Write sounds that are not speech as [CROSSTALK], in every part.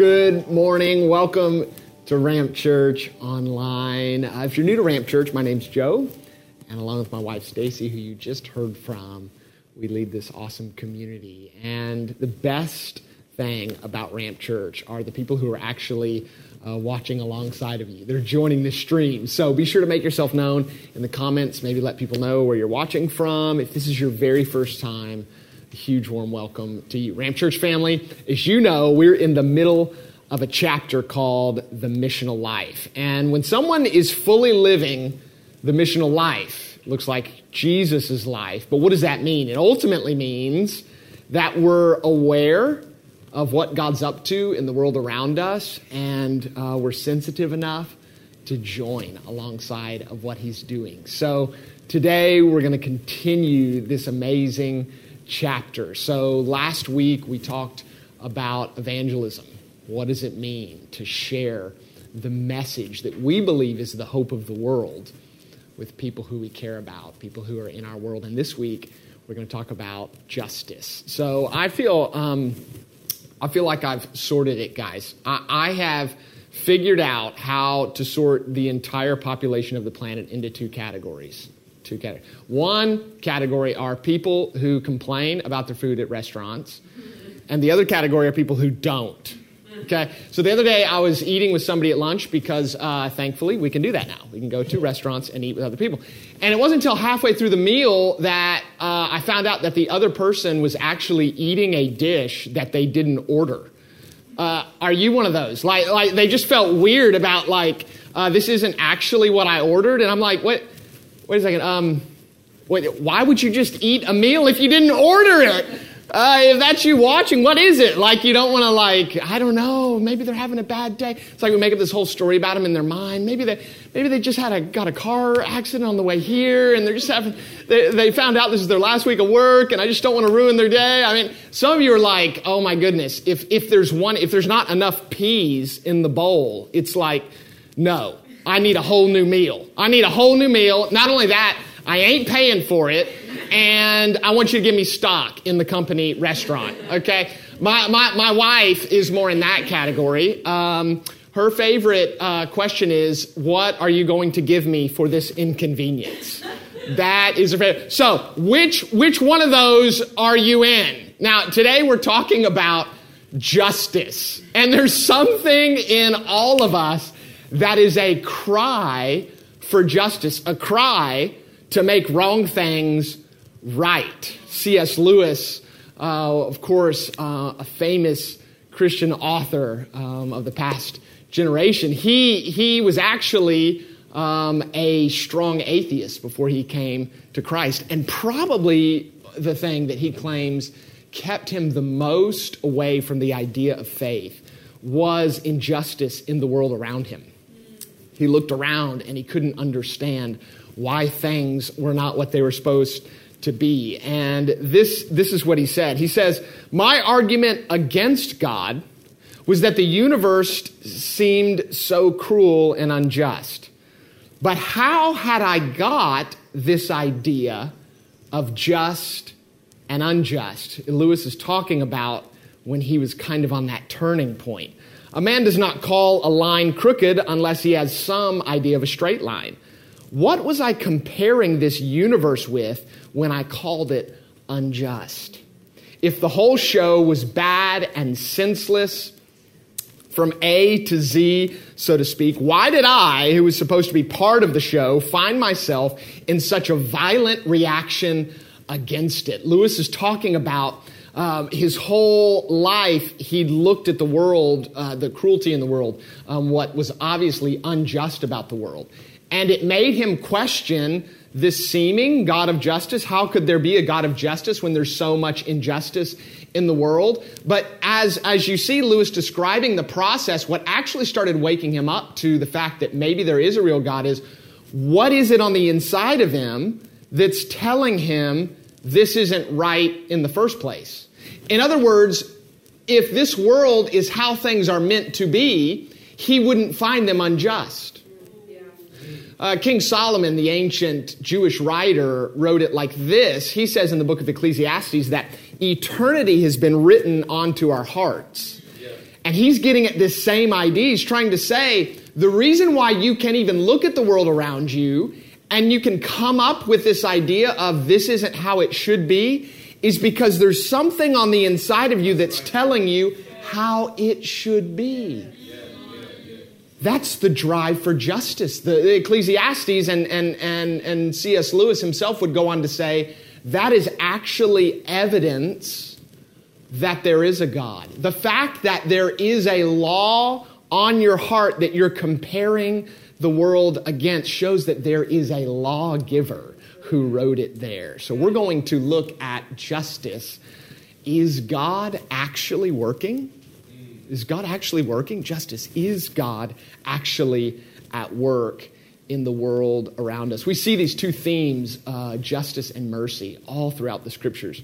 Good morning. Welcome to Ramp Church Online. Uh, if you're new to Ramp Church, my name's Joe, and along with my wife Stacy, who you just heard from, we lead this awesome community. And the best thing about Ramp Church are the people who are actually uh, watching alongside of you. They're joining the stream. So be sure to make yourself known in the comments. Maybe let people know where you're watching from. If this is your very first time, huge warm welcome to you. Ramp Church family, as you know, we're in the middle of a chapter called The Missional Life. And when someone is fully living the missional life, looks like Jesus' life, but what does that mean? It ultimately means that we're aware of what God's up to in the world around us, and uh, we're sensitive enough to join alongside of what He's doing. So today we're going to continue this amazing chapter. So last week we talked about evangelism. What does it mean to share the message that we believe is the hope of the world with people who we care about, people who are in our world? And this week we're going to talk about justice. So I feel. Um, I feel like I've sorted it, guys. I, I have figured out how to sort the entire population of the planet into two categories. Two categories. One category are people who complain about their food at restaurants, and the other category are people who don't. Okay, so the other day I was eating with somebody at lunch because uh, thankfully we can do that now. We can go to restaurants and eat with other people. And it wasn't until halfway through the meal that uh, I found out that the other person was actually eating a dish that they didn't order. Uh, are you one of those? Like, like they just felt weird about like uh, this isn't actually what I ordered, and I'm like, wait, wait a second. Um, wait, why would you just eat a meal if you didn't order it? Uh, if that's you watching, what is it? Like, you don't want to, like, I don't know, maybe they're having a bad day. It's like we make up this whole story about them in their mind. Maybe they, maybe they just had a, got a car accident on the way here and they're just having, they, they found out this is their last week of work and I just don't want to ruin their day. I mean, some of you are like, oh my goodness, if, if there's one, if there's not enough peas in the bowl, it's like, no, I need a whole new meal. I need a whole new meal. Not only that, I ain't paying for it, and I want you to give me stock in the company restaurant, okay? My, my, my wife is more in that category. Um, her favorite uh, question is, What are you going to give me for this inconvenience? That is her favorite. So, which, which one of those are you in? Now, today we're talking about justice. And there's something in all of us that is a cry for justice, a cry to make wrong things right. C.S. Lewis, uh, of course, uh, a famous Christian author um, of the past generation, he, he was actually um, a strong atheist before he came to Christ. And probably the thing that he claims kept him the most away from the idea of faith was injustice in the world around him. He looked around and he couldn't understand why things were not what they were supposed to be. And this, this is what he said. He says, My argument against God was that the universe seemed so cruel and unjust. But how had I got this idea of just and unjust? Lewis is talking about when he was kind of on that turning point. A man does not call a line crooked unless he has some idea of a straight line. What was I comparing this universe with when I called it unjust? If the whole show was bad and senseless, from A to Z, so to speak, why did I, who was supposed to be part of the show, find myself in such a violent reaction against it? Lewis is talking about um, his whole life, he looked at the world, uh, the cruelty in the world, um, what was obviously unjust about the world. And it made him question this seeming God of justice. How could there be a God of justice when there's so much injustice in the world? But as, as you see Lewis describing the process, what actually started waking him up to the fact that maybe there is a real God is what is it on the inside of him that's telling him this isn't right in the first place? In other words, if this world is how things are meant to be, he wouldn't find them unjust. Uh, King Solomon, the ancient Jewish writer, wrote it like this. He says in the book of Ecclesiastes that eternity has been written onto our hearts. And he's getting at this same idea. He's trying to say the reason why you can't even look at the world around you and you can come up with this idea of this isn't how it should be is because there's something on the inside of you that's telling you how it should be. That's the drive for justice. The, Ecclesiastes and, and, and, and C.S. Lewis himself would go on to say that is actually evidence that there is a God. The fact that there is a law on your heart that you're comparing the world against shows that there is a lawgiver who wrote it there. So we're going to look at justice. Is God actually working? Is God actually working? Justice. Is God actually at work in the world around us? We see these two themes, uh, justice and mercy, all throughout the scriptures.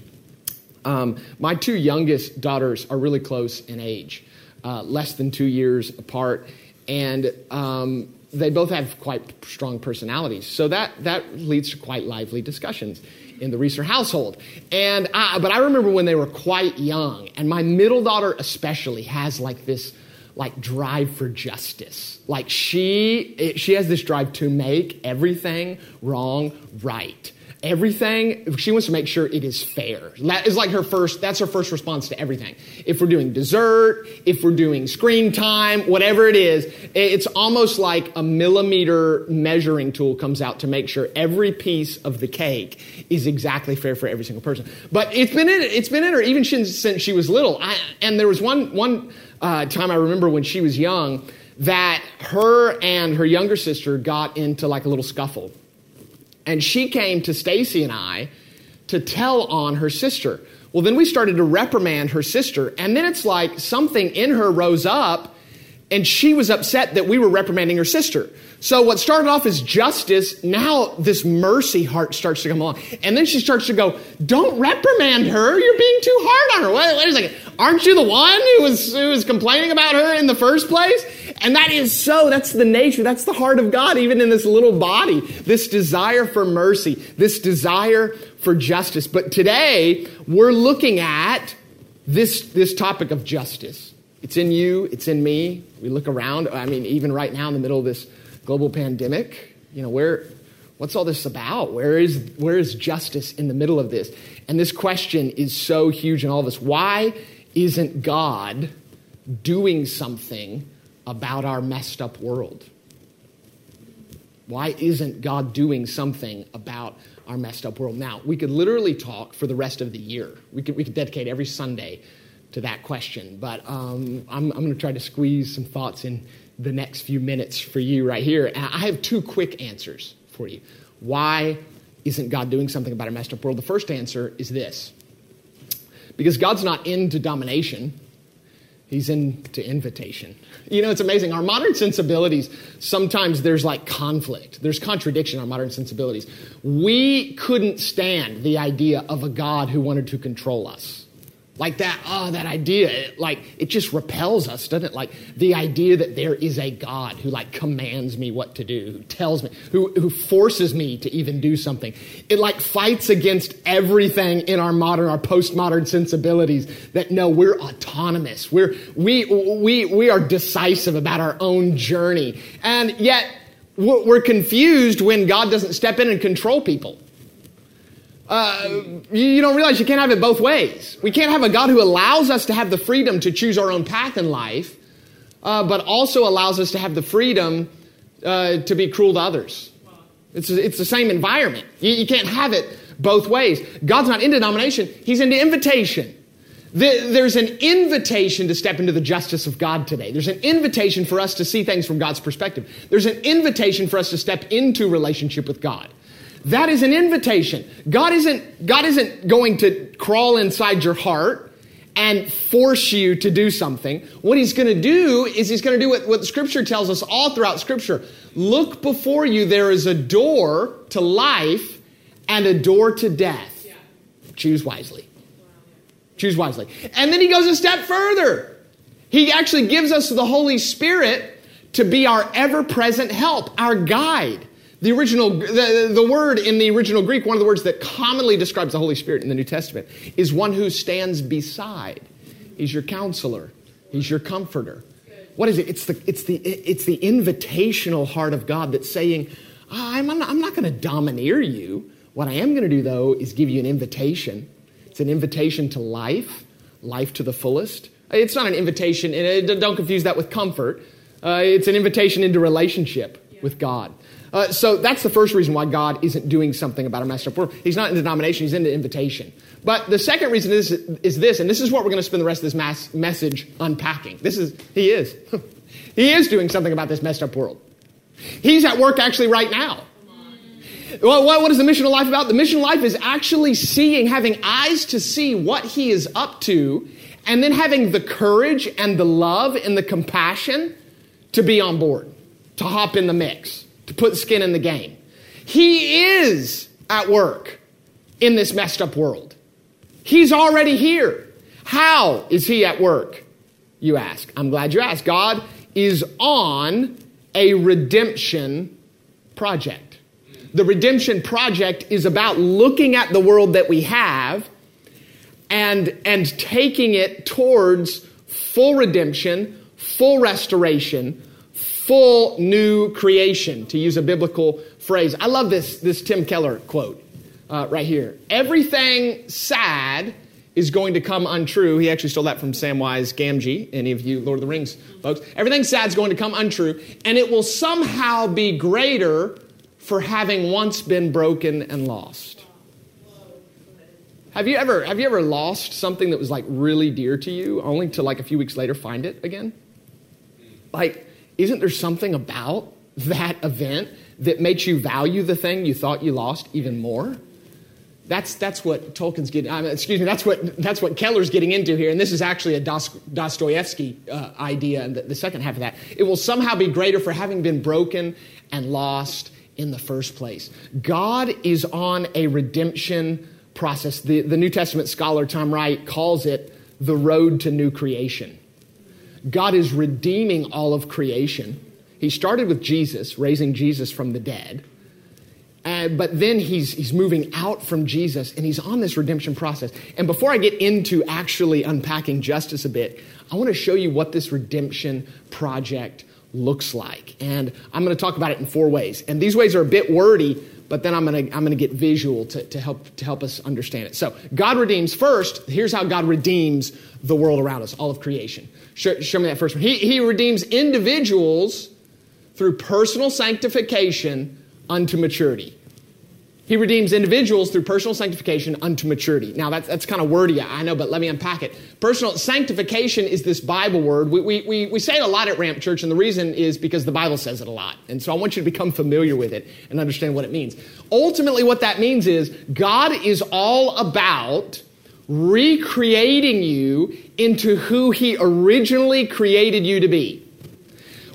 Um, my two youngest daughters are really close in age, uh, less than two years apart, and um, they both have quite strong personalities. So that, that leads to quite lively discussions in the Reeser household. And I, but I remember when they were quite young, and my middle daughter especially has like this like drive for justice. Like she she has this drive to make everything wrong right everything she wants to make sure it is fair. That is like her first that's her first response to everything. If we're doing dessert if we're doing screen time whatever it is it's almost like a millimeter measuring tool comes out to make sure every piece of the cake is exactly fair for every single person. But it's been in it's been in her even since, she was little. I, and there was one one uh, time i remember when she was young that her and her younger sister got into like a little scuffle and she came to Stacy and I to tell on her sister. Well, then we started to reprimand her sister, and then it's like something in her rose up, and she was upset that we were reprimanding her sister. So what started off as justice, now this mercy heart starts to come along. And then she starts to go, don't reprimand her. You're being too hard on her. Wait, wait a second. Aren't you the one who was, who was complaining about her in the first place? And that is so, that's the nature, that's the heart of God, even in this little body. This desire for mercy, this desire for justice. But today, we're looking at this, this topic of justice. It's in you, it's in me. We look around, I mean, even right now in the middle of this global pandemic, you know, where, what's all this about? Where is, where is justice in the middle of this? And this question is so huge in all of us. Why isn't God doing something about our messed up world? Why isn't God doing something about our messed up world? Now, we could literally talk for the rest of the year. We could, we could dedicate every Sunday to that question, but um, I'm, I'm going to try to squeeze some thoughts in the next few minutes for you right here. I have two quick answers for you. Why isn't God doing something about a messed up world? The first answer is this because God's not into domination, He's into invitation. [LAUGHS] You know, it's amazing. Our modern sensibilities, sometimes there's like conflict, there's contradiction our modern sensibilities. We couldn't stand the idea of a God who wanted to control us. Like that, oh, that idea, it, like it just repels us, doesn't it? Like the idea that there is a God who like commands me what to do, who tells me, who, who forces me to even do something. It like fights against everything in our modern, our postmodern sensibilities that no, we're autonomous. We're, we, we, we are decisive about our own journey. And yet we're confused when God doesn't step in and control people. Uh, you don't realize you can't have it both ways. We can't have a God who allows us to have the freedom to choose our own path in life, uh, but also allows us to have the freedom uh, to be cruel to others. It's, it's the same environment. You, you, can't have it both ways. God's not into domination, He's into invitation. there's an invitation to step into the justice of God today. There's an invitation for us to see things from God's perspective. There's an invitation for us to step into relationship with God. That is an invitation. God isn't, God isn't going to crawl inside your heart and force you to do something. What he's going to do is he's going to do what, what scripture tells us all throughout scripture. Look before you, there is a door to life and a door to death. Choose wisely. Choose wisely. And then he goes a step further. He actually gives us the Holy Spirit to be our ever present help, our guide. The original, the, the word in the original Greek, one of the words that commonly describes the Holy Spirit in the New Testament, is one who stands beside. He's your counselor. He's your comforter. What is it? It's the, it's the, it's the invitational heart of God that's saying, I'm, I'm not, not going to domineer you. What I am going to do, though, is give you an invitation. It's an invitation to life, life to the fullest. It's not an invitation, and don't confuse that with comfort. Uh, it's an invitation into relationship with God. Uh, so that's the first reason why God isn't doing something about a messed up world. He's not in denomination, he's in the invitation. But the second reason is, is this, and this is what we're going to spend the rest of this mass message unpacking. This is, he is. [LAUGHS] he is doing something about this messed up world. He's at work actually right now. Well, what is the missional life about? The missional life is actually seeing, having eyes to see what he is up to, and then having the courage and the love and the compassion to be on board, to hop in the mix, put skin in the game. He is at work in this messed up world. He's already here. How is he at work? You ask. I'm glad you asked. God is on a redemption project. The redemption project is about looking at the world that we have and, and taking it towards full redemption, full restoration, full new creation, to use a biblical phrase. I love this, this Tim Keller quote uh, right here. Everything sad is going to come untrue. He actually stole that from Samwise Gamgee, any of you Lord of the Rings folks. Everything sad is going to come untrue, and it will somehow be greater for having once been broken and lost. Have you ever have you ever lost something that was like really dear to you only to like a few weeks later find it again? Like isn't there something about that event that makes you value the thing you thought you lost even more? That's, that's what Tolkien's getting, uh, excuse me, that's what, that's what Keller's getting into here. And this is actually a Dostoevsky uh, idea, and the, the second half of that. It will somehow be greater for having been broken and lost in the first place. God is on a redemption process. The, the New Testament scholar Tom Wright calls it the road to new creation. God is redeeming all of creation. He started with Jesus, raising Jesus from the dead. Uh, but then he's, he's moving out from Jesus and he's on this redemption process. And before I get into actually unpacking justice a bit, I want to show you what this redemption project looks like. And I'm going to talk about it in four ways. And these ways are a bit wordy, but then I'm going to, I'm going to get visual to, to, help, to help us understand it. So, God redeems first. Here's how God redeems the world around us, all of creation. Show, show me that first one. He, he redeems individuals through personal sanctification unto maturity. He redeems individuals through personal sanctification unto maturity. Now, that's, that's kind of wordy, I know, but let me unpack it. Personal sanctification is this Bible word. We, we, we, we say it a lot at Ramp Church, and the reason is because the Bible says it a lot. And so I want you to become familiar with it and understand what it means. Ultimately, what that means is God is all about recreating you into who He originally created you to be.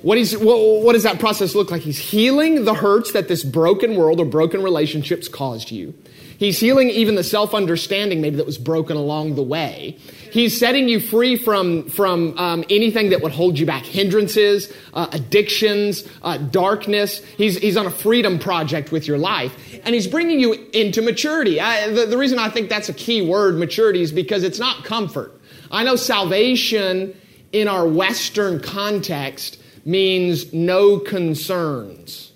What, is, what, what does that process look like? He's healing the hurts that this broken world or broken relationships caused you. He's healing even the self understanding maybe that was broken along the way. He's setting you free from, from um, anything that would hold you back hindrances, uh, addictions, uh, darkness. He's, he's on a freedom project with your life. And he's bringing you into maturity. I, the, the reason I think that's a key word, maturity, is because it's not comfort. I know salvation in our Western context means no concerns.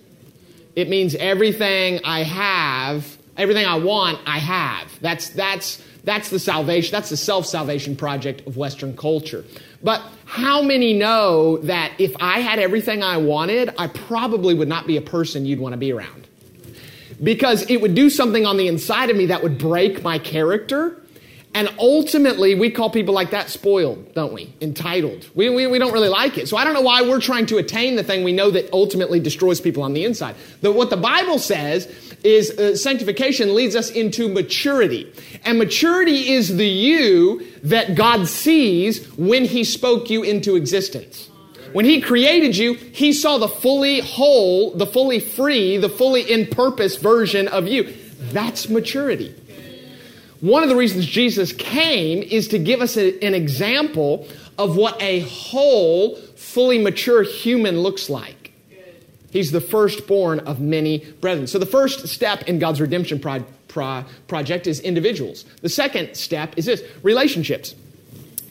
It means everything I have, everything I want, I have. That's, that's, that's the salvation, that's the self salvation project of Western culture. But how many know that if I had everything I wanted, I probably would not be a person you'd want to be around? Because it would do something on the inside of me that would break my character and ultimately, we call people like that spoiled, don't we? Entitled. We, we, we don't really like it. So I don't know why we're trying to attain the thing we know that ultimately destroys people on the inside. The, what the Bible says is uh, sanctification leads us into maturity. And maturity is the you that God sees when He spoke you into existence. When He created you, He saw the fully whole, the fully free, the fully in purpose version of you. That's maturity. One of the reasons Jesus came is to give us a, an example of what a whole, fully mature human looks like. He's the firstborn of many brethren. So the first step in God's redemption pro- pro- project is individuals. The second step is this relationships.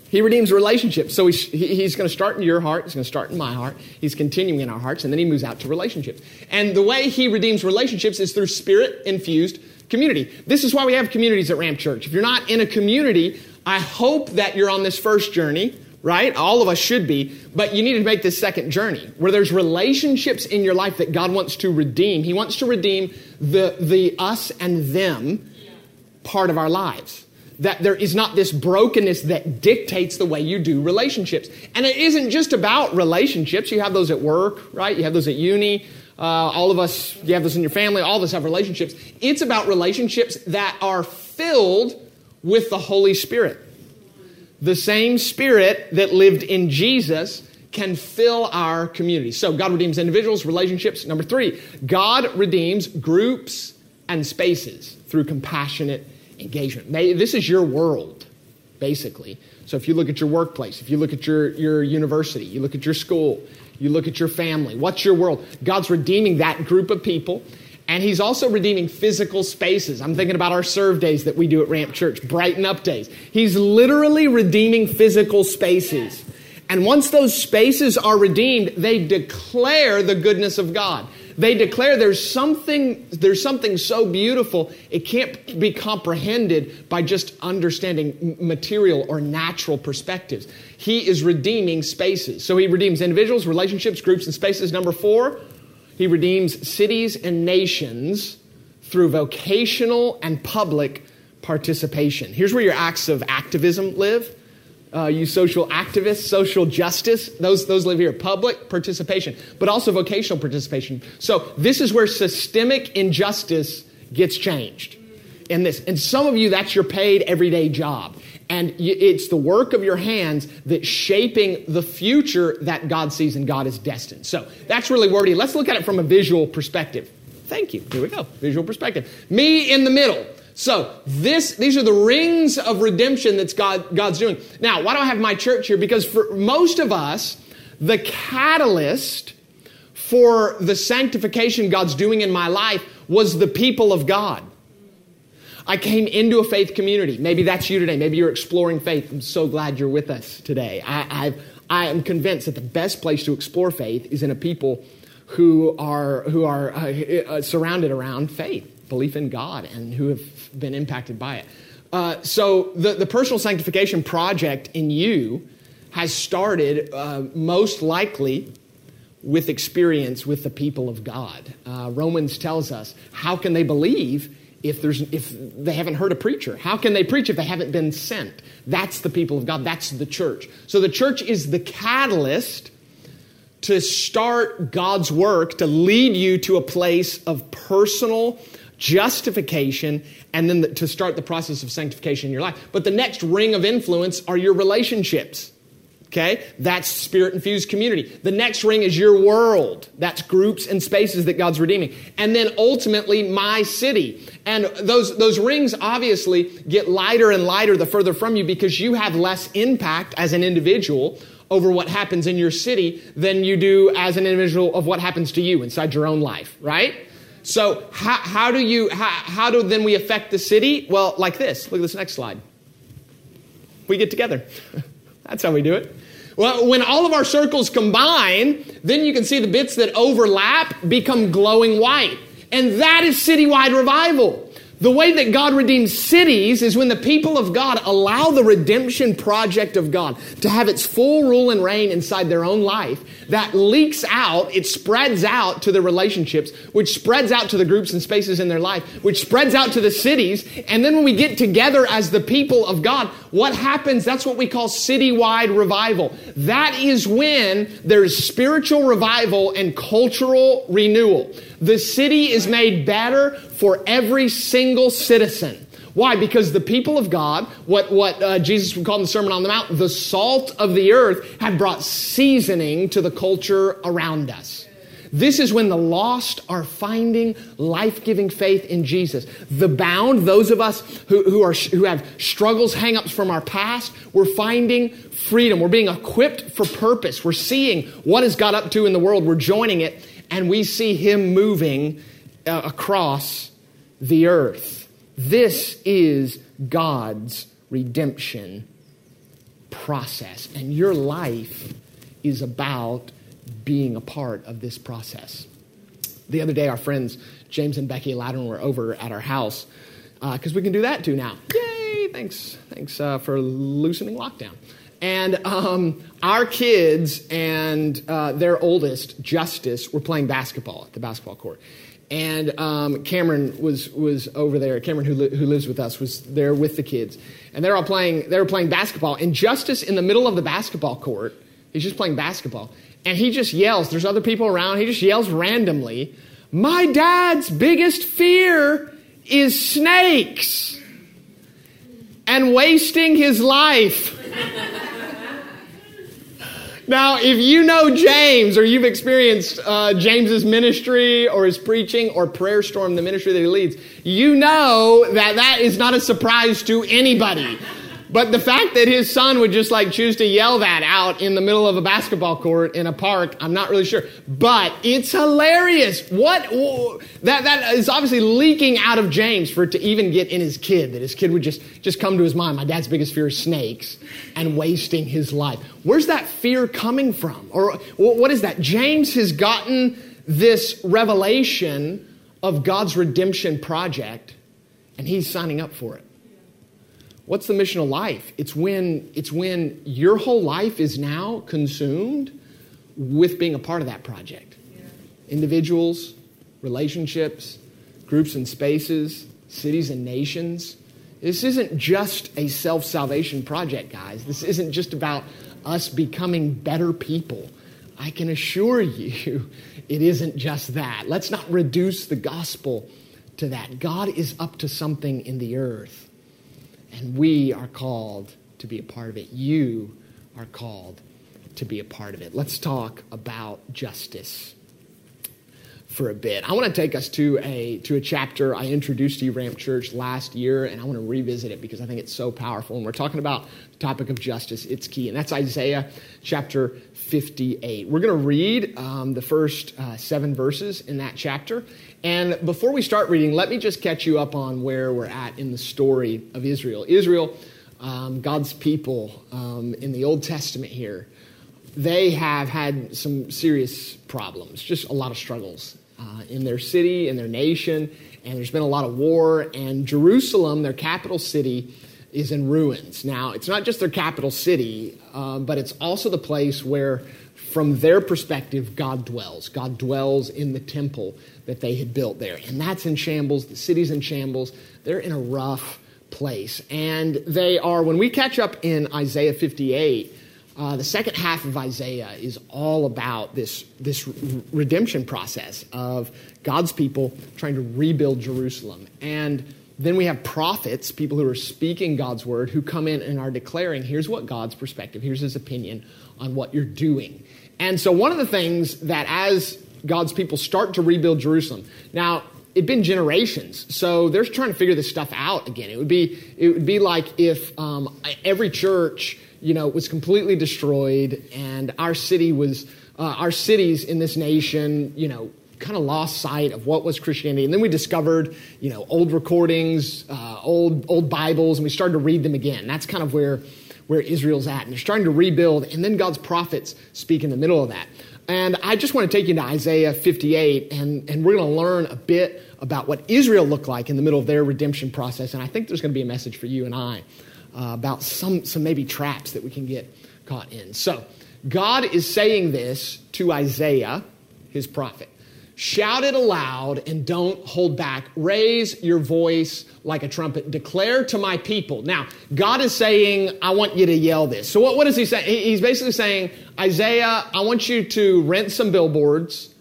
He redeems relationships. So he's, he's going to start in your heart. He's going to start in my heart. He's continuing in our hearts, and then he moves out to relationships. And the way he redeems relationships is through spirit infused community. This is why we have communities at Ramp Church. If you're not in a community, I hope that you're on this first journey, right? All of us should be, but you need to make this second journey where there's relationships in your life that God wants to redeem. He wants to redeem the, the us and them part of our lives that there is not this brokenness that dictates the way you do relationships. And it isn't just about relationships. You have those at work, right? You have those at uni. Uh, all of us, you have this in your family. All of us have relationships. It's about relationships that are filled with the Holy Spirit. The same Spirit that lived in Jesus can fill our community. So God redeems individuals, relationships. Number three, God redeems groups and spaces through compassionate engagement. This is your world, basically. So if you look at your workplace, if you look at your, your university, you look at your school, you look at your family, what's your world? God's redeeming that group of people. And he's also redeeming physical spaces. I'm thinking about our serve days that we do at Ramp Church, brighten up days. He's literally redeeming physical spaces. And once those spaces are redeemed, they declare the goodness of God. They declare there's something, there's something so beautiful, it can't be comprehended by just understanding material or natural perspectives. He is redeeming spaces. So he redeems individuals, relationships, groups, and spaces. Number four, he redeems cities and nations through vocational and public participation. Here's where your acts of activism live uh, you social activists, social justice, those, those live here. Public participation, but also vocational participation. So this is where systemic injustice gets changed in this. And some of you, that's your paid everyday job. And it's the work of your hands that's shaping the future that God sees and God is destined. So that's really wordy. Let's look at it from a visual perspective. Thank you. Here we go. Visual perspective. Me in the middle. So this, these are the rings of redemption that's God, God's doing. Now, why do I have my church here? Because for most of us, the catalyst for the sanctification God's doing in my life was the people of God. I came into a faith community. Maybe that's you today. Maybe you're exploring faith. I'm so glad you're with us today. I, I've, I am convinced that the best place to explore faith is in a people who are, who are uh, uh surrounded around faith belief in God and who have been impacted by it. Uh, so the, the personal sanctification project in you has started uh, most likely with experience with the people of God. Uh, Romans tells us, how can they believe if, there's, if they haven't heard a preacher? How can they preach if they haven't been sent? That's the people of God. That's the church. So the church is the catalyst to start God's work to lead you to a place of personal justification, and then the, to start the process of sanctification in your life. But the next ring of influence are your relationships. Okay? That's spirit infused community. The next ring is your world. That's groups and spaces that God's redeeming. And then ultimately, my city. And those, those rings obviously get lighter and lighter the further from you because you have less impact as an individual over what happens in your city than you do as an individual of what happens to you inside your own life, right? So how, how do you how, how do then we affect the city? Well, like this. Look at this next slide. We get together. [LAUGHS] That's how we do it. Well, when all of our circles combine, then you can see the bits that overlap become glowing white. And that is citywide revival. The way that God redeems cities is when the people of God allow the redemption project of God to have its full rule and reign inside their own life. That leaks out, it spreads out to the relationships, which spreads out to the groups and spaces in their life, which spreads out to the cities. And then when we get together as the people of God, what happens? That's what we call citywide revival. That is when there's spiritual revival and cultural renewal. The city is made better for every single citizen. Why? Because the people of God, what, what uh, Jesus would call in the Sermon on the Mount, the salt of the earth, have brought seasoning to the culture around us. This is when the lost are finding life giving faith in Jesus. The bound, those of us who, who, are, who have struggles, hang ups from our past, we're finding freedom. We're being equipped for purpose. We're seeing what has God up to in the world. We're joining it and we see him moving uh, across the earth. This is God's redemption process, and your life is about being a part of this process. The other day, our friends James and Becky Aladiran were over at our house because uh, we can do that too now. Yay! Thanks, thanks uh, for loosening lockdown. And um, our kids and uh, their oldest, Justice, were playing basketball at the basketball court. And um, Cameron was, was over there. Cameron, who, li- who lives with us, was there with the kids. And they're all playing, they were playing basketball. And Justice, in the middle of the basketball court, he's just playing basketball. And he just yells, there's other people around, he just yells randomly, My dad's biggest fear is snakes and wasting his life. [LAUGHS] Now, if you know James or you've experienced uh, James's ministry or his preaching or prayer storm, the ministry that he leads, you know that that is not a surprise to anybody. But the fact that his son would just like choose to yell that out in the middle of a basketball court in a park, I'm not really sure. But it's hilarious. What that that is obviously leaking out of James for it to even get in his kid that his kid would just just come to his mind. My dad's biggest fear is snakes and wasting his life. Where's that fear coming from? Or what is that? James has gotten this revelation of God's redemption project and he's signing up for it. What's the missional life? It's when, it's when your whole life is now consumed with being a part of that project. Yeah. Individuals, relationships, groups and spaces, cities and nations. This isn't just a self salvation project, guys. This isn't just about us becoming better people. I can assure you, [LAUGHS] it isn't just that. Let's not reduce the gospel to that. God is up to something in the earth. And we are called to be a part of it. You are called to be a part of it. Let's talk about justice for a bit. I want to take us to a to a chapter I introduced to you Ramp Church last year, and I want to revisit it because I think it's so powerful. And we're talking about the topic of justice; it's key, and that's Isaiah chapter 58. We're going to read um, the first uh, seven verses in that chapter, and before we start reading, let me just catch you up on where we're at in the story of Israel. Israel, um, God's people um, in the Old Testament here, they have had some serious problems, just a lot of struggles uh, in their city, in their nation, and there's been a lot of war. And Jerusalem, their capital city, is in ruins. Now, it's not just their capital city, uh, but it's also the place where from their perspective, God dwells. God dwells in the temple that they had built there. And that's in shambles. The city's in shambles. They're in a rough place. And they are, when we catch up in Isaiah 58, uh, the second half of Isaiah is all about this, this redemption process of God's people trying to rebuild Jerusalem. And then we have prophets, people who are speaking God's word, who come in and are declaring, here's what God's perspective, here's his opinion on what you're doing. And so, one of the things that as God's people start to rebuild Jerusalem, now it'd been generations, so they're trying to figure this stuff out again. It would be it would be like if um, every church, you know, was completely destroyed, and our city was uh, our cities in this nation, you know, kind of lost sight of what was Christianity. And then we discovered, you know, old recordings, uh, old old Bibles, and we started to read them again. That's kind of where where Israel's at. And they're starting to rebuild, and then God's prophets speak in the middle of that. And I just want to take you to Isaiah 58, and, and we're going to learn a bit about what Israel looked like in the middle of their redemption process. And I think there's going to be a message for you and I uh, about some, some maybe traps that we can get caught in. So, God is saying this to Isaiah, his prophet. Shout it aloud and don't hold back. Raise your voice like a trumpet. Declare to my people. Now, God is saying, I want you to yell this. So, what, what is he saying? He's basically saying, Isaiah, I want you to rent some billboards.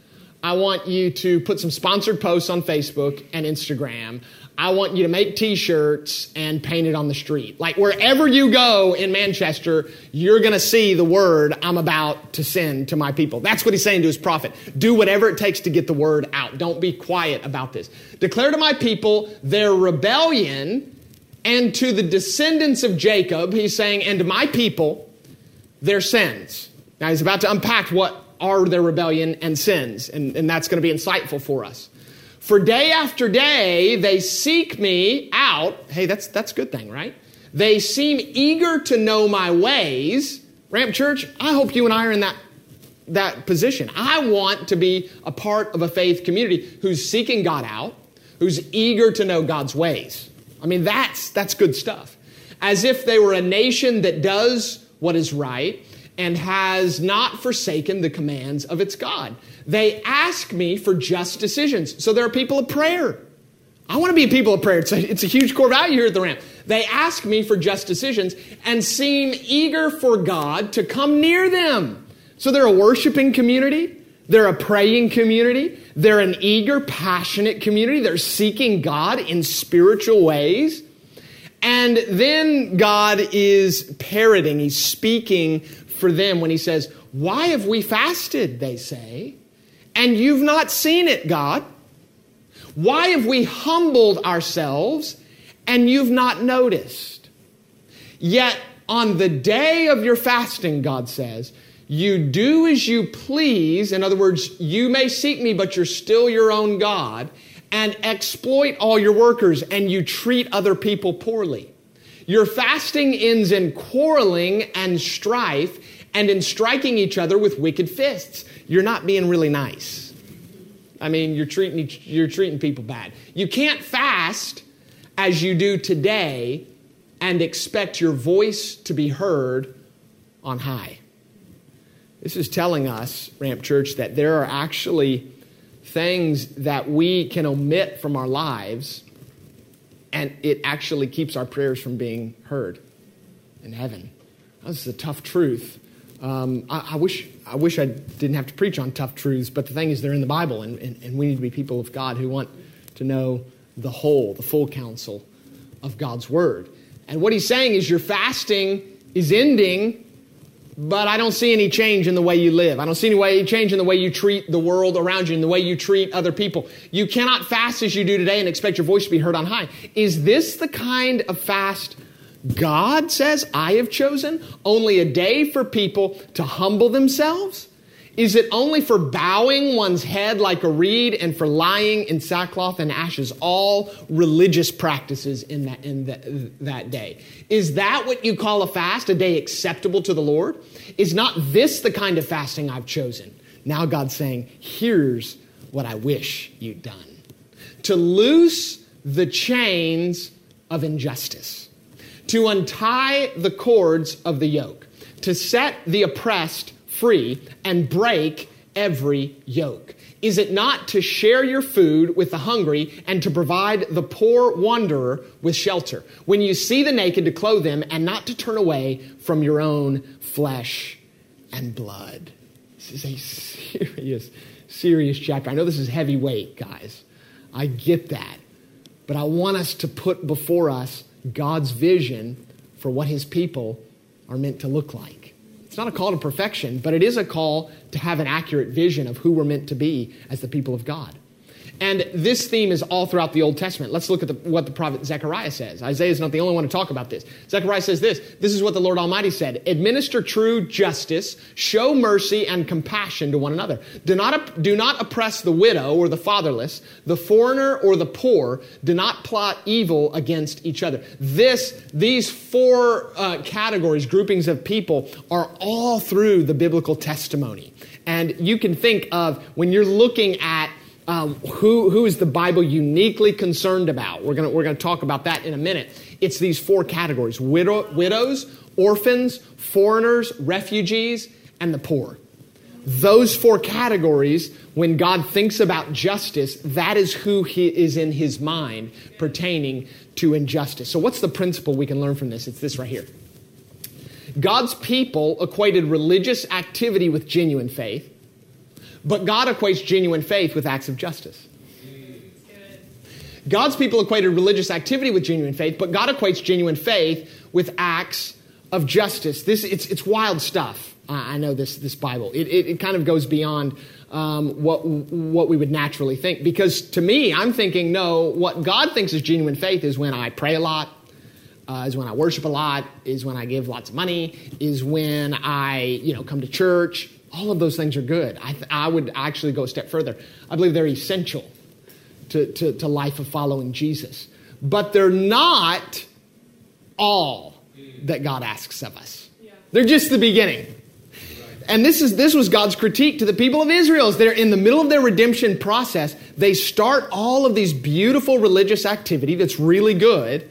I want you to put some sponsored posts on Facebook and Instagram. I want you to make t-shirts and paint it on the street. Like wherever you go in Manchester, you're going to see the word I'm about to send to my people. That's what he's saying to his prophet. Do whatever it takes to get the word out. Don't be quiet about this. Declare to my people their rebellion and to the descendants of Jacob, he's saying, and to my people, their sins. Now he's about to unpack what are their rebellion and sins, and, and that's going to be insightful for us. For day after day they seek me out. Hey, that's that's a good thing, right? They seem eager to know my ways. Ramp Church, I hope you and I are in that, that position. I want to be a part of a faith community who's seeking God out, who's eager to know God's ways. I mean, that's, that's good stuff. As if they were a nation that does what is right and has not forsaken the commands of its God. They ask me for just decisions. So there are people of prayer. I want to be a people of prayer. It's a, it's a huge core value here at the ramp. They ask me for just decisions and seem eager for God to come near them. So they're a worshiping community. They're a praying community. They're an eager, passionate community. They're seeking God in spiritual ways. And then God is parroting, He's speaking for them when He says, Why have we fasted? They say, and you've not seen it, God. Why have we humbled ourselves and you've not noticed? Yet on the day of your fasting, God says, you do as you please. In other words, you may seek me, but you're still your own God, and exploit all your workers, and you treat other people poorly. Your fasting ends in quarreling and strife and in striking each other with wicked fists. You're not being really nice. I mean, you're treating, you're treating people bad. You can't fast as you do today and expect your voice to be heard on high. This is telling us, Ramp Church, that there are actually things that we can omit from our lives, and it actually keeps our prayers from being heard in heaven. This is a tough truth. Um, I, I, wish, I wish I didn't have to preach on tough truths, but the thing is, they're in the Bible, and, and, and we need to be people of God who want to know the whole, the full counsel of God's Word. And what he's saying is, your fasting is ending but I don't see any change in the way you live. I don't see any way, change in the way you treat the world around you, in the way you treat other people. You cannot fast as you do today and expect your voice to be heard on high. Is this the kind of fast God says I have chosen? Only a day for people to humble themselves? Is it only for bowing one's head like a reed and for lying in sackcloth and ashes? All religious practices in that, in the, that day. Is that what you call a fast, a day acceptable to the Lord? Is not this the kind of fasting I've chosen? Now God's saying, here's what I wish you'd done to loose the chains of injustice, to untie the cords of the yoke, to set the oppressed free and break every yoke? Is it not to share your food with the hungry and to provide the poor wanderer with shelter? When you see the naked, to clothe them and not to turn away from your own flesh and blood. This is a serious, serious chapter. I know this is heavyweight, guys. I get that. But I want us to put before us God's vision for what his people are meant to look like. It's not a call to perfection, but it is a call to have an accurate vision of who we're meant to be as the people of God. And this theme is all throughout the Old Testament. Let's look at the, what the prophet Zechariah says. Isaiah is not the only one to talk about this. Zechariah says this This is what the Lord Almighty said Administer true justice, show mercy and compassion to one another. Do not, do not oppress the widow or the fatherless, the foreigner or the poor. Do not plot evil against each other. This, these four uh, categories, groupings of people, are all through the biblical testimony. And you can think of when you're looking at um, who, who is the Bible uniquely concerned about? We're going we're gonna talk about that in a minute. It's these four categories widow, widows, orphans, foreigners, refugees, and the poor. Those four categories, when God thinks about justice, that is who he is in his mind pertaining to injustice. So, what's the principle we can learn from this? It's this right here. God's people equated religious activity with genuine faith but God equates genuine faith with acts of justice. God's people equated religious activity with genuine faith, but God equates genuine faith with acts of justice. This it's it's wild stuff. I know this this Bible. It it, it kind of goes beyond um, what what we would naturally think. Because to me, I'm thinking, no, what God thinks is genuine faith is when I pray a lot, uh, is when I worship a lot, is when I give lots of money, is when I you know come to church, all of those things are good. I, th- I would actually go a step further. I believe they're essential to, to, to life of following Jesus. But they're not all that God asks of us. They're just the beginning. And this is this was God's critique to the people of Israel. As they're in the middle of their redemption process, they start all of these beautiful religious activity that's really good,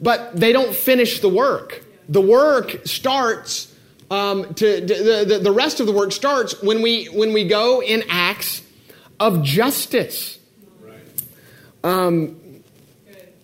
but they don't finish the work. The work starts um, to, to the, the rest of the work starts when we when we go in acts of justice. Um,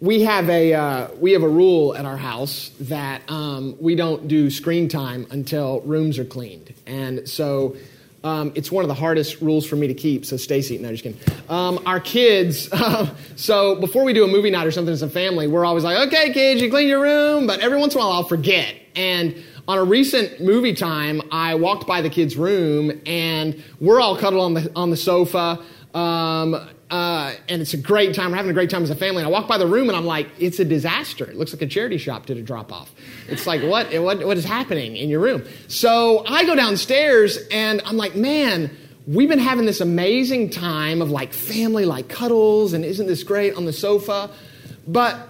we have a uh, we have a rule at our house that um, we don't do screen time until rooms are cleaned, and so um, it's one of the hardest rules for me to keep. So Stacy, no, just kidding. Um, our kids. Uh, [LAUGHS] so before we do a movie night or something as a family, we're always like, "Okay, kids, you clean your room," but every once in a while I'll forget and. On a recent movie time, I walked by the kids' room and we're all cuddled on the on the sofa. Um, uh, and it's a great time. We're having a great time as a family. And I walk by the room and I'm like, it's a disaster. It looks like a charity shop did a drop off. It's like, what, what, what is happening in your room? So I go downstairs and I'm like, man, we've been having this amazing time of like family, like cuddles, and isn't this great on the sofa? But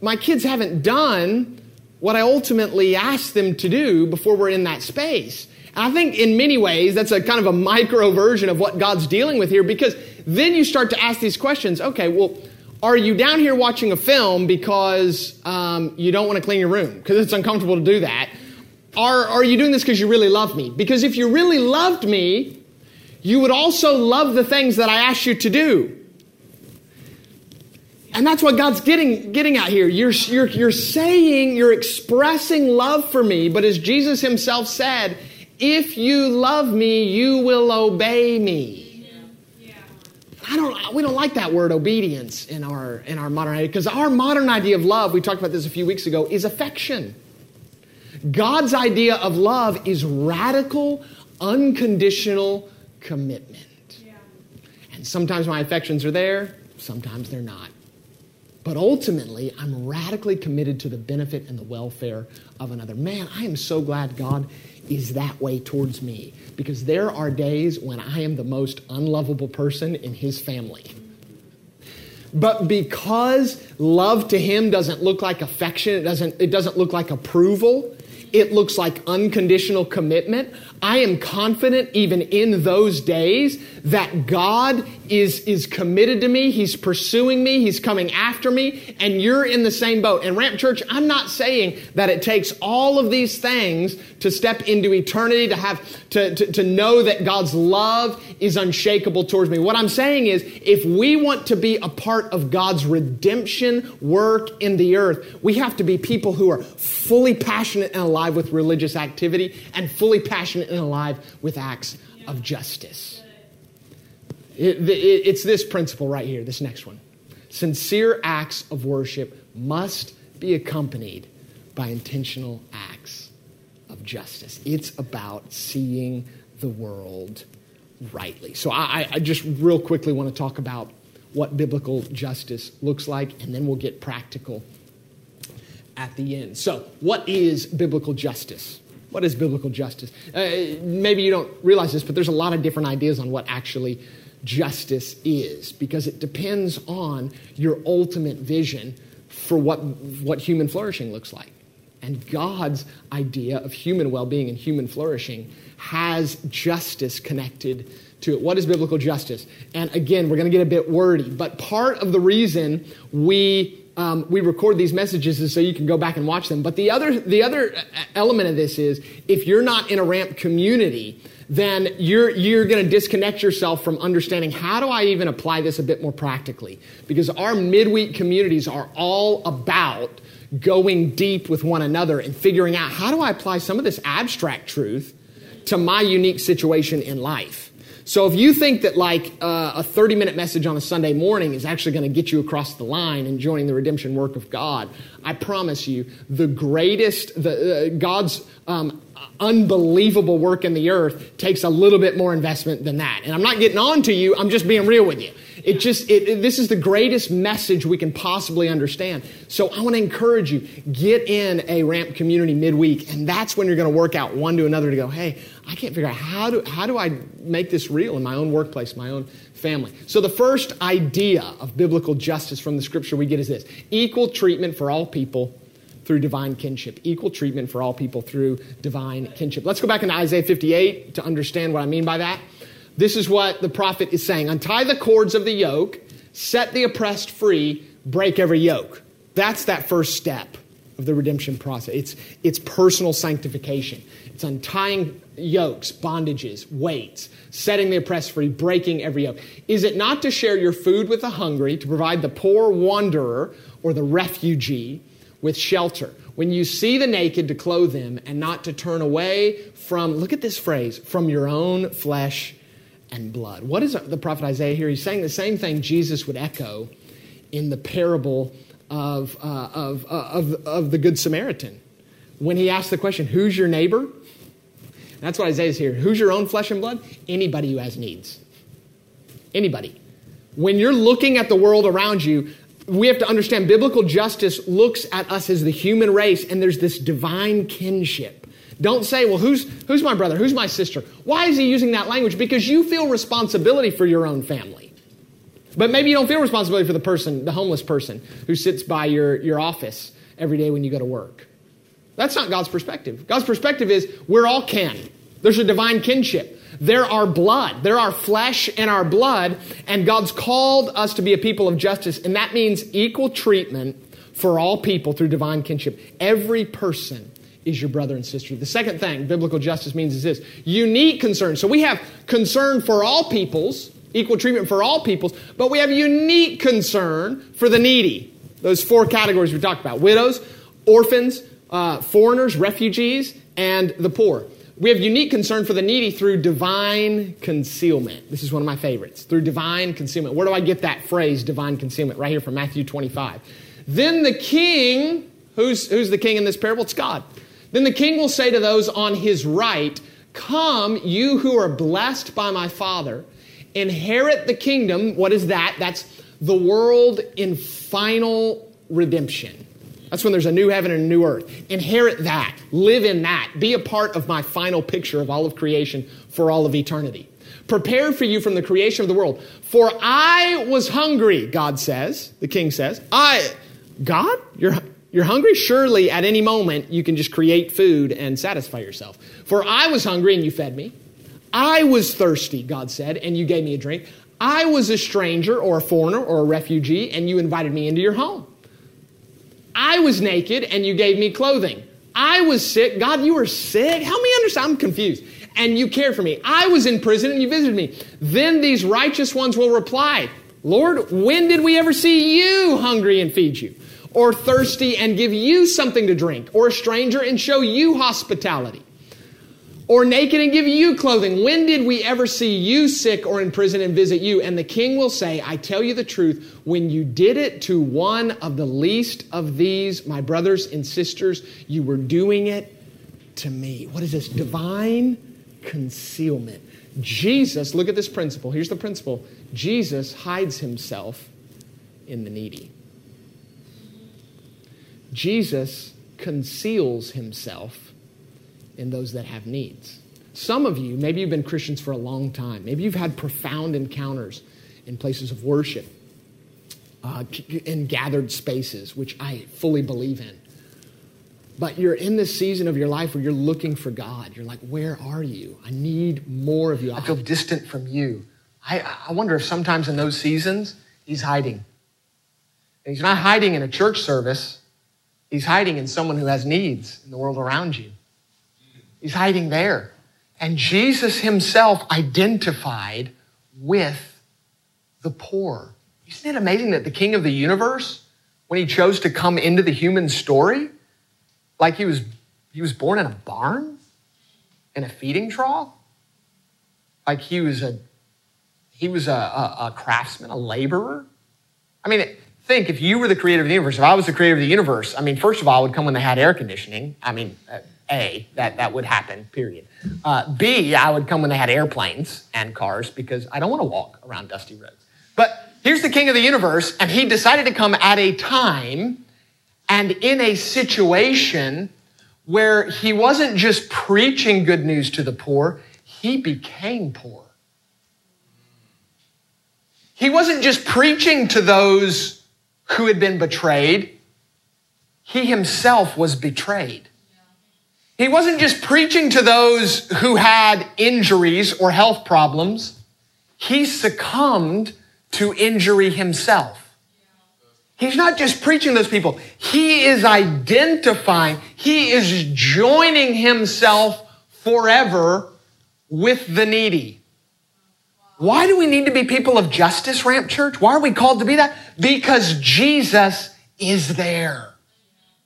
my kids haven't done what I ultimately ask them to do before we're in that space. And I think in many ways, that's a kind of a micro version of what God's dealing with here because then you start to ask these questions. Okay, well, are you down here watching a film because um, you don't want to clean your room because it's uncomfortable to do that? Are, are you doing this because you really love me? Because if you really loved me, you would also love the things that I asked you to do. And that's what God's getting, getting at here. You're, you're, you're saying, you're expressing love for me, but as Jesus himself said, if you love me, you will obey me. I don't, we don't like that word obedience in our, in our modern idea because our modern idea of love, we talked about this a few weeks ago, is affection. God's idea of love is radical, unconditional commitment. Yeah. And sometimes my affections are there, sometimes they're not. But ultimately, I'm radically committed to the benefit and the welfare of another. Man, I am so glad God is that way towards me because there are days when I am the most unlovable person in his family. But because love to him doesn't look like affection, it doesn't, it doesn't look like approval, it looks like unconditional commitment. I am confident even in those days that God is, is committed to me. He's pursuing me. He's coming after me. And you're in the same boat. And Ramp Church, I'm not saying that it takes all of these things to step into eternity, to have, to, to, to know that God's love is unshakable towards me. What I'm saying is, if we want to be a part of God's redemption work in the earth, we have to be people who are fully passionate and alive with religious activity and fully passionate and alive with acts of justice. It, it, it's this principle right here, this next one. Sincere acts of worship must be accompanied by intentional acts of justice. It's about seeing the world rightly. So I, I just real quickly want to talk about what biblical justice looks like, and then we'll get practical at the end. So, what is biblical justice? What is biblical justice? Uh, maybe you don't realize this, but there's a lot of different ideas on what actually justice is because it depends on your ultimate vision for what, what human flourishing looks like. And God's idea of human well being and human flourishing has justice connected to it. What is biblical justice? And again, we're going to get a bit wordy, but part of the reason we um, we record these messages so you can go back and watch them. But the other, the other element of this is if you're not in a ramp community, then you're, you're going to disconnect yourself from understanding how do I even apply this a bit more practically? Because our midweek communities are all about going deep with one another and figuring out how do I apply some of this abstract truth to my unique situation in life. So if you think that like uh, a 30 minute message on a Sunday morning is actually going to get you across the line and joining the redemption work of God, I promise you the greatest, the, uh, God's um, unbelievable work in the earth takes a little bit more investment than that. And I'm not getting on to you, I'm just being real with you. It just, it, it, this is the greatest message we can possibly understand. So I want to encourage you, get in a ramp community midweek, and that's when you're going to work out one to another to go, hey, I can't figure out how do, how do I make this real in my own workplace, my own family. So the first idea of biblical justice from the scripture we get is this equal treatment for all people through divine kinship. Equal treatment for all people through divine kinship. Let's go back into Isaiah 58 to understand what I mean by that. This is what the prophet is saying Untie the cords of the yoke, set the oppressed free, break every yoke. That's that first step of the redemption process. It's, it's personal sanctification. It's untying yokes, bondages, weights, setting the oppressed free, breaking every yoke. Is it not to share your food with the hungry, to provide the poor wanderer or the refugee with shelter? When you see the naked, to clothe them, and not to turn away from, look at this phrase, from your own flesh and blood. What is the prophet Isaiah here? He's saying the same thing Jesus would echo in the parable of, uh, of, uh, of, of the Good Samaritan. When he asked the question, Who's your neighbor? That's what Isaiah's here. Who's your own flesh and blood? Anybody who has needs. Anybody. When you're looking at the world around you, we have to understand biblical justice looks at us as the human race, and there's this divine kinship. Don't say, well, who's, who's my brother? Who's my sister? Why is he using that language? Because you feel responsibility for your own family. But maybe you don't feel responsibility for the person, the homeless person who sits by your, your office every day when you go to work. That's not God's perspective. God's perspective is we're all kin. There's a divine kinship. There are blood. There are flesh and our blood, and God's called us to be a people of justice, and that means equal treatment for all people through divine kinship. Every person is your brother and sister. The second thing biblical justice means is this unique concern. So we have concern for all peoples, equal treatment for all peoples, but we have unique concern for the needy. Those four categories we talked about widows, orphans, uh, foreigners, refugees, and the poor. We have unique concern for the needy through divine concealment. This is one of my favorites. Through divine concealment. Where do I get that phrase, divine concealment? Right here from Matthew 25. Then the king, who's, who's the king in this parable? It's God. Then the king will say to those on his right, Come, you who are blessed by my Father, inherit the kingdom. What is that? That's the world in final redemption. That's when there's a new heaven and a new earth. Inherit that. Live in that. Be a part of my final picture of all of creation for all of eternity. Prepare for you from the creation of the world. For I was hungry, God says, the king says. I, God? You're, you're hungry? Surely at any moment you can just create food and satisfy yourself. For I was hungry and you fed me. I was thirsty, God said, and you gave me a drink. I was a stranger or a foreigner or a refugee and you invited me into your home. I was naked and you gave me clothing. I was sick. God, you were sick. Help me understand. I'm confused. And you cared for me. I was in prison and you visited me. Then these righteous ones will reply, Lord, when did we ever see you hungry and feed you? Or thirsty and give you something to drink? Or a stranger and show you hospitality? or naked and give you clothing. When did we ever see you sick or in prison and visit you? And the king will say, I tell you the truth, when you did it to one of the least of these, my brothers and sisters, you were doing it to me. What is this? Divine concealment. Jesus, look at this principle. Here's the principle Jesus hides himself in the needy. Jesus conceals himself in those that have needs. Some of you, maybe you've been Christians for a long time. Maybe you've had profound encounters in places of worship, uh, in gathered spaces, which I fully believe in. But you're in this season of your life where you're looking for God. You're like, where are you? I need more of you. I feel distant from you. I, I wonder if sometimes in those seasons, He's hiding. And He's not hiding in a church service, He's hiding in someone who has needs in the world around you. He's hiding there. And Jesus himself identified with the poor. Isn't it amazing that the king of the universe, when he chose to come into the human story, like he was, he was born in a barn, in a feeding trough, like he was a, he was a, a, a craftsman, a laborer. I mean, think if you were the creator of the universe, if I was the creator of the universe, I mean, first of all, I would come when they had air conditioning. I mean, uh, a, that, that would happen, period. Uh, B, I would come when they had airplanes and cars because I don't want to walk around dusty roads. But here's the king of the universe, and he decided to come at a time and in a situation where he wasn't just preaching good news to the poor, he became poor. He wasn't just preaching to those who had been betrayed he himself was betrayed. He wasn't just preaching to those who had injuries or health problems, he succumbed to injury himself. He's not just preaching those people, he is identifying, he is joining himself forever with the needy. Why do we need to be people of justice, Ramp Church? Why are we called to be that? Because Jesus is there.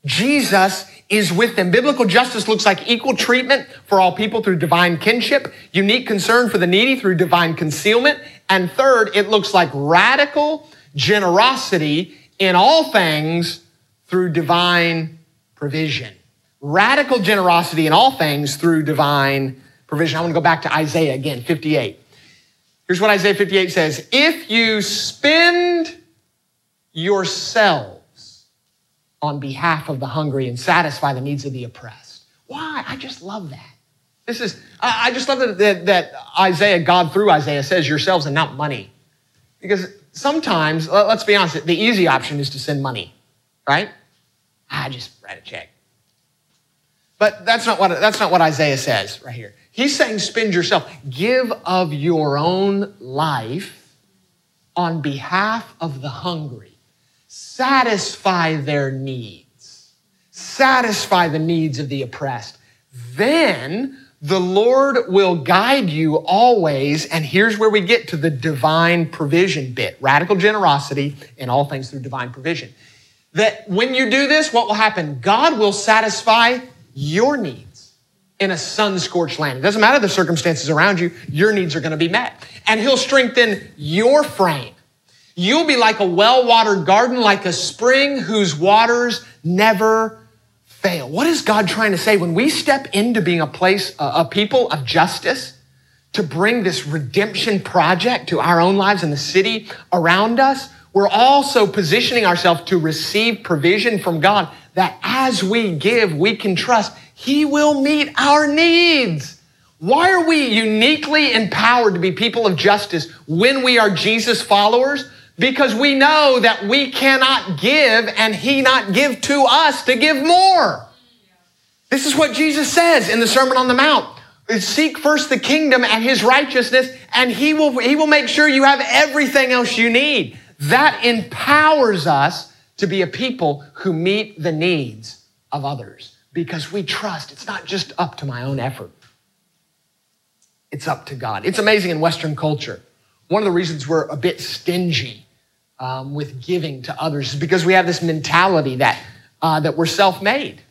Jesus is with them. Biblical justice looks like equal treatment for all people through divine kinship, unique concern for the needy through divine concealment, and third, it looks like radical generosity in all things through divine provision. Radical generosity in all things through divine provision. I want to go back to Isaiah again, 58. Here's what Isaiah 58 says If you spend yourselves on behalf of the hungry and satisfy the needs of the oppressed. Why? I just love that. This is, I just love that, that, that Isaiah, God through Isaiah says yourselves and not money. Because sometimes, let's be honest, the easy option is to send money, right? I just write a check. But that's not what, that's not what Isaiah says right here. He's saying, spend yourself, give of your own life on behalf of the hungry, satisfy their needs, satisfy the needs of the oppressed. Then the Lord will guide you always. And here's where we get to the divine provision bit radical generosity in all things through divine provision. That when you do this, what will happen? God will satisfy your needs in a sun scorched land. It doesn't matter the circumstances around you, your needs are going to be met. And He'll strengthen your frame. You'll be like a well watered garden, like a spring whose waters never fail. What is God trying to say? When we step into being a place, a people of justice, to bring this redemption project to our own lives and the city around us, we're also positioning ourselves to receive provision from God that as we give, we can trust he will meet our needs. Why are we uniquely empowered to be people of justice when we are Jesus followers? Because we know that we cannot give and He not give to us to give more. This is what Jesus says in the Sermon on the Mount. Seek first the kingdom and His righteousness, and He will, he will make sure you have everything else you need. That empowers us to be a people who meet the needs of others because we trust it's not just up to my own effort, it's up to God. It's amazing in Western culture. One of the reasons we're a bit stingy um, with giving to others is because we have this mentality that, uh, that we're self made.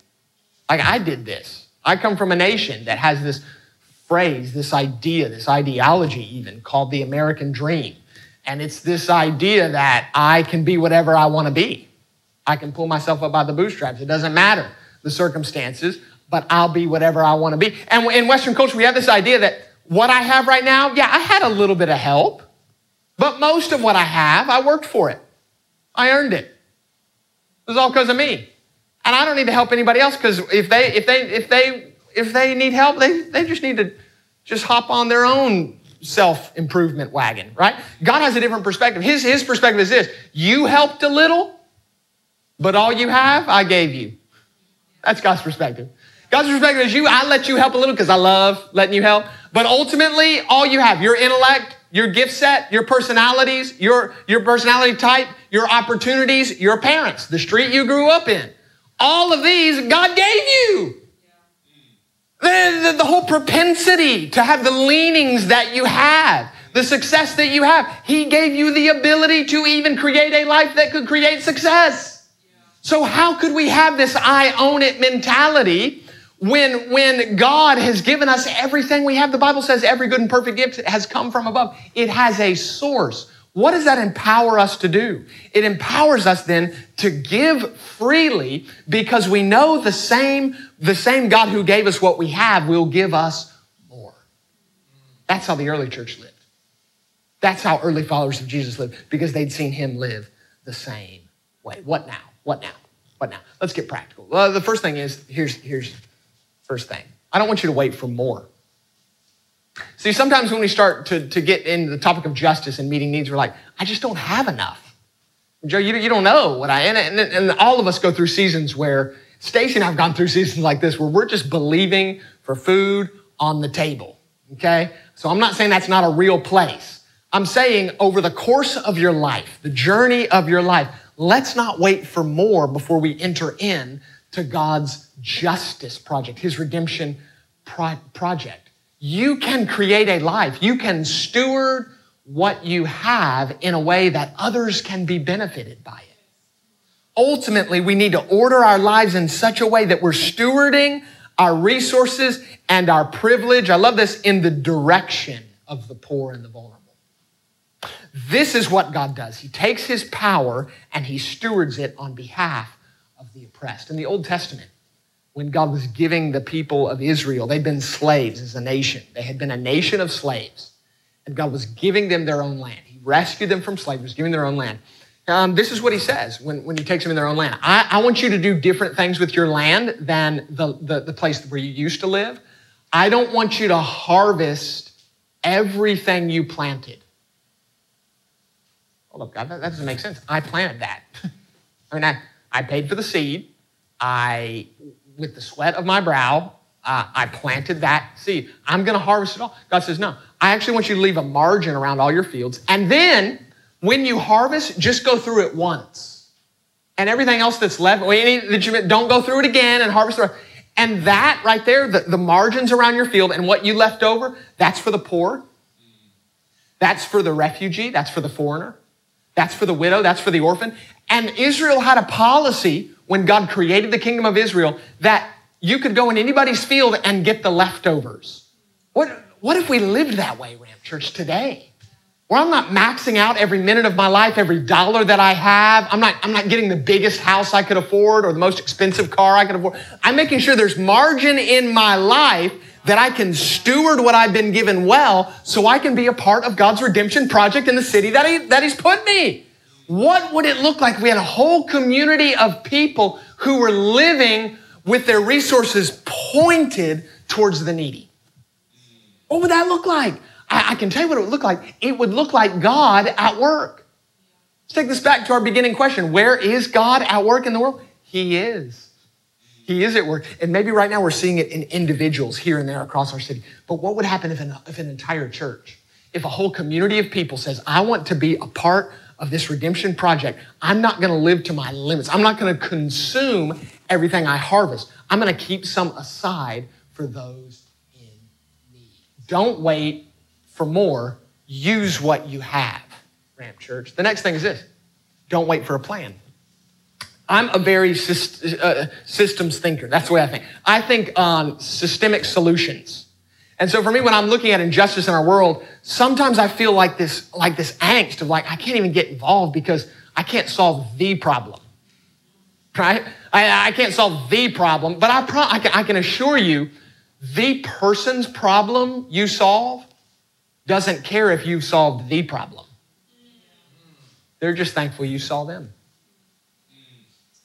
Like, I did this. I come from a nation that has this phrase, this idea, this ideology, even called the American dream. And it's this idea that I can be whatever I want to be. I can pull myself up by the bootstraps. It doesn't matter the circumstances, but I'll be whatever I want to be. And in Western culture, we have this idea that what I have right now, yeah, I had a little bit of help, but most of what I have, I worked for it. I earned it. It was all because of me. And I don't need to help anybody else because if they if they if they if they need help, they, they just need to just hop on their own self-improvement wagon, right? God has a different perspective. His, his perspective is this you helped a little, but all you have, I gave you. That's God's perspective. God's perspective is you, I let you help a little because I love letting you help. But ultimately, all you have, your intellect, your gift set, your personalities, your, your personality type, your opportunities, your parents, the street you grew up in. All of these God gave you. The, the, the whole propensity to have the leanings that you have, the success that you have, He gave you the ability to even create a life that could create success. So how could we have this I own it mentality when, when God has given us everything we have? The Bible says every good and perfect gift has come from above. It has a source. What does that empower us to do? It empowers us then to give freely because we know the same, the same God who gave us what we have will give us more. That's how the early church lived. That's how early followers of Jesus lived because they'd seen him live the same way. What now? What now? What now? Let's get practical. Well, the first thing is here's here's first thing. I don't want you to wait for more. See, sometimes when we start to, to get into the topic of justice and meeting needs, we're like, I just don't have enough. Joe, you, you don't know what I, and, and, and all of us go through seasons where, Stacy and I have gone through seasons like this where we're just believing for food on the table. Okay? So I'm not saying that's not a real place. I'm saying over the course of your life, the journey of your life, let's not wait for more before we enter in to God's justice project, his redemption pro- project. You can create a life. You can steward what you have in a way that others can be benefited by it. Ultimately, we need to order our lives in such a way that we're stewarding our resources and our privilege. I love this in the direction of the poor and the vulnerable. This is what God does. He takes his power and he stewards it on behalf of the oppressed. In the Old Testament, when God was giving the people of Israel, they'd been slaves as a nation. They had been a nation of slaves and God was giving them their own land. He rescued them from slavery, was giving their own land. Um, this is what he says when, when he takes them in their own land. I, I want you to do different things with your land than the, the, the place where you used to live. I don't want you to harvest everything you planted. Hold up, God, that, that doesn't make sense. I planted that. [LAUGHS] I mean, I, I paid for the seed. I, with the sweat of my brow, uh, I planted that seed. I'm going to harvest it all. God says, no, I actually want you to leave a margin around all your fields. And then when you harvest, just go through it once. And everything else that's left, that you don't go through it again and harvest. And that right there, the, the margins around your field and what you left over, that's for the poor. That's for the refugee. That's for the foreigner. That's for the widow. That's for the orphan. And Israel had a policy when God created the kingdom of Israel that you could go in anybody's field and get the leftovers. What, what if we lived that way, Ramp Church, today? Where I'm not maxing out every minute of my life, every dollar that I have. I'm not, I'm not getting the biggest house I could afford or the most expensive car I could afford. I'm making sure there's margin in my life that I can steward what I've been given well so I can be a part of God's redemption project in the city that, he, that He's put me. What would it look like we had a whole community of people who were living with their resources pointed towards the needy? What would that look like? I, I, can tell you what it would look like. It would look like God at work. Let's take this back to our beginning question. Where is God at work in the world? He is. He is at work. And maybe right now we're seeing it in individuals here and there across our city. But what would happen if an, if an entire church, if a whole community of people says, I want to be a part of this redemption project. I'm not going to live to my limits. I'm not going to consume everything I harvest. I'm going to keep some aside for those in need. don't wait for more. Use what you have, Ramp Church. The next thing is this don't wait for a plan. I'm a very uh, systems thinker. That's the way I think. I think on systemic solutions. And so for me, when I'm looking at injustice in our world, sometimes I feel like this, like this angst of like, I can't even get involved because I can't solve the problem. Right? I, I can't solve the problem, but I, pro- I, can, I can assure you the person's problem you solve doesn't care if you've solved the problem. They're just thankful you saw them.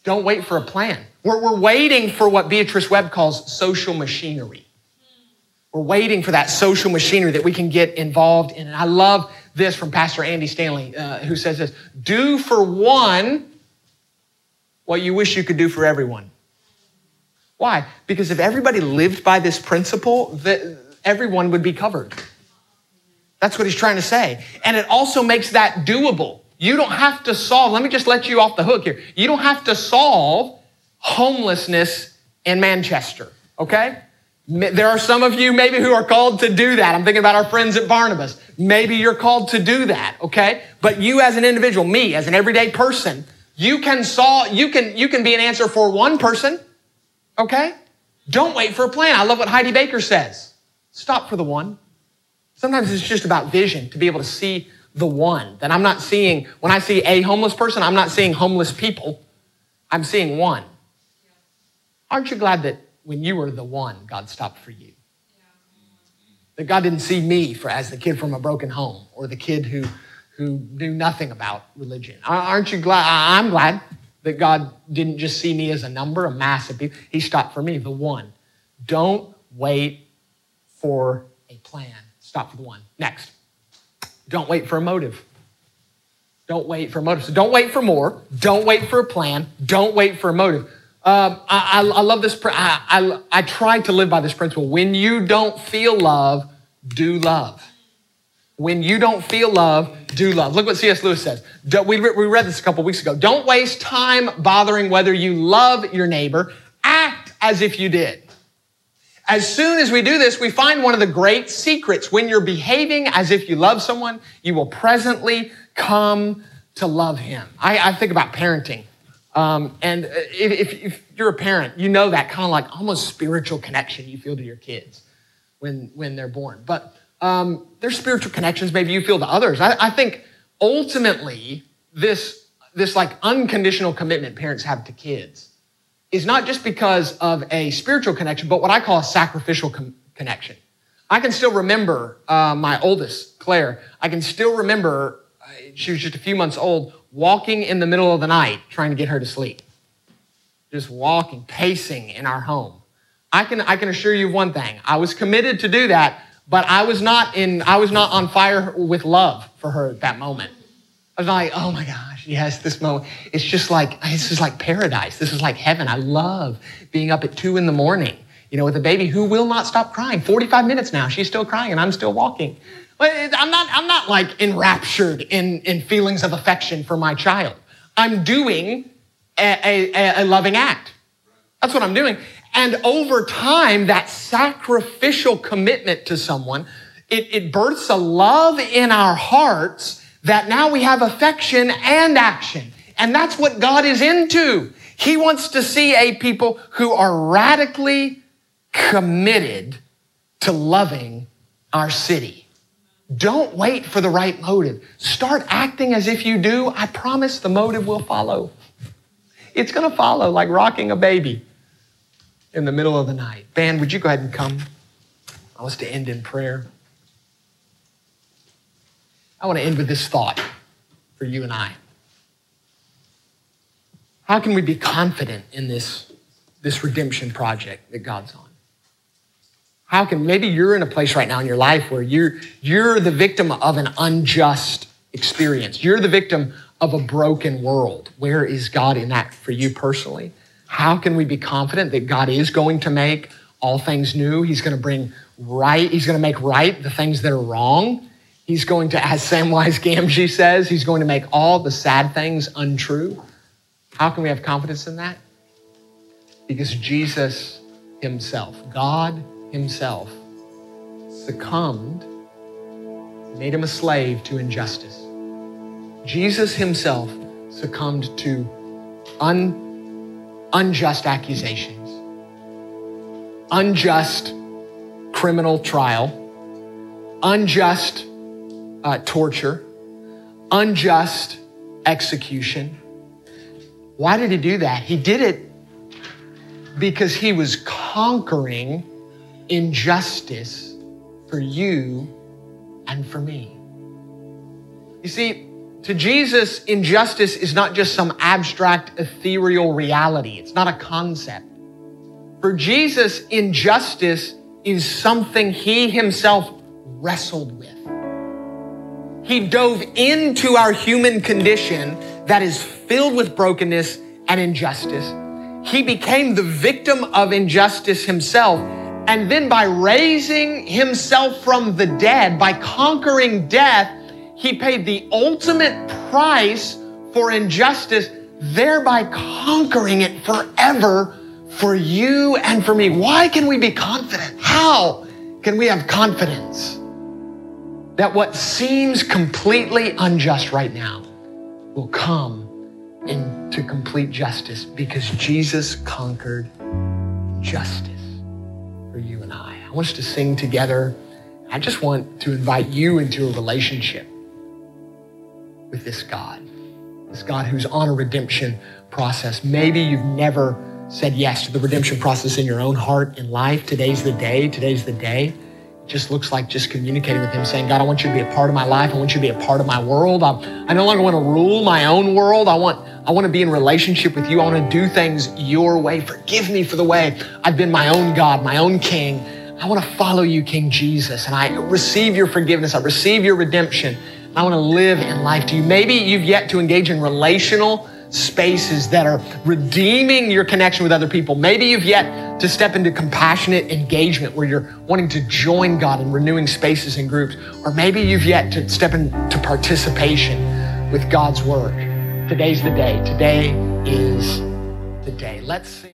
Don't wait for a plan. We're, we're waiting for what Beatrice Webb calls social machinery. We're waiting for that social machinery that we can get involved in. And I love this from Pastor Andy Stanley, uh, who says this Do for one what you wish you could do for everyone. Why? Because if everybody lived by this principle, that everyone would be covered. That's what he's trying to say. And it also makes that doable. You don't have to solve, let me just let you off the hook here. You don't have to solve homelessness in Manchester, okay? There are some of you maybe who are called to do that. I'm thinking about our friends at Barnabas. Maybe you're called to do that, okay? But you as an individual, me as an everyday person, you can solve, you can, you can be an answer for one person. Okay? Don't wait for a plan. I love what Heidi Baker says. Stop for the one. Sometimes it's just about vision to be able to see the one. That I'm not seeing, when I see a homeless person, I'm not seeing homeless people. I'm seeing one. Aren't you glad that when you were the one, God stopped for you? That God didn't see me for as the kid from a broken home or the kid who, who knew nothing about religion. Aren't you glad? I'm glad that God didn't just see me as a number, a mass of people. He stopped for me, the one. Don't wait for a plan. Stop for the one. Next. Don't wait for a motive. Don't wait for a motive. So don't wait for more. Don't wait for a plan. Don't wait for a motive. Um, I, I, I, love this. I, I, I try to live by this principle. When you don't feel love, do love. When you don't feel love, do love. Look what C.S. Lewis says. We, we read this a couple weeks ago. Don't waste time bothering whether you love your neighbor. Act as if you did. As soon as we do this, we find one of the great secrets. When you're behaving as if you love someone, you will presently come to love him. I, I think about parenting. Um, and if, if, you're a parent, you know that kind of like almost spiritual connection you feel to your kids when, when they're born. But um, there's spiritual connections maybe you feel to others. I, I think ultimately this, this like unconditional commitment parents have to kids is not just because of a spiritual connection, but what I call a sacrificial com- connection. I can still remember uh, my oldest, Claire. I can still remember she was just a few months old, walking in the middle of the night trying to get her to sleep. Just walking, pacing in our home. I can, I can assure you one thing. I was committed to do that, but I was not in, I was not on fire with love for her at that moment. Like, oh my gosh, yes, this moment. It's just like, this is like paradise. This is like heaven. I love being up at two in the morning, you know, with a baby who will not stop crying. 45 minutes now, she's still crying and I'm still walking. I'm not, I'm not like enraptured in, in feelings of affection for my child. I'm doing a, a, a loving act. That's what I'm doing. And over time, that sacrificial commitment to someone, it, it births a love in our hearts that now we have affection and action. And that's what God is into. He wants to see a people who are radically committed to loving our city. Don't wait for the right motive. Start acting as if you do. I promise the motive will follow. It's going to follow like rocking a baby in the middle of the night. Band, would you go ahead and come? I want us to end in prayer. I want to end with this thought for you and I. How can we be confident in this, this redemption project that God's on? How can maybe you're in a place right now in your life where you're you're the victim of an unjust experience. You're the victim of a broken world. Where is God in that for you personally? How can we be confident that God is going to make all things new? He's going to bring right, he's going to make right the things that are wrong. He's going to, as Samwise Gamgee says, he's going to make all the sad things untrue. How can we have confidence in that? Because Jesus himself, God himself succumbed, made him a slave to injustice. Jesus himself succumbed to un, unjust accusations, unjust criminal trial, unjust uh, torture, unjust execution. Why did he do that? He did it because he was conquering injustice for you and for me. You see, to Jesus, injustice is not just some abstract, ethereal reality. It's not a concept. For Jesus, injustice is something he himself wrestled with. He dove into our human condition that is filled with brokenness and injustice. He became the victim of injustice himself and then by raising himself from the dead, by conquering death, he paid the ultimate price for injustice, thereby conquering it forever for you and for me. Why can we be confident? How can we have confidence that what seems completely unjust right now will come into complete justice because Jesus conquered justice? for you and I. I want us to sing together. I just want to invite you into a relationship with this God, this God who's on a redemption process. Maybe you've never said yes to the redemption process in your own heart and life. Today's the day. Today's the day just looks like just communicating with him saying god i want you to be a part of my life. I want you to be a part of my world. I'm, i no longer want to rule my own world. I want i want to be in relationship with you. I want to do things your way. Forgive me for the way i've been my own god my own king. I want to follow you king jesus and i receive your forgiveness. I receive your redemption. I want to live in life to you. Maybe you've yet to engage in relational spaces that are redeeming your connection with other people. Maybe you've yet to step into compassionate engagement where you're wanting to join God in renewing spaces and groups. Or maybe you've yet to step into participation with God's word. Today's the day. Today is the day. Let's sing.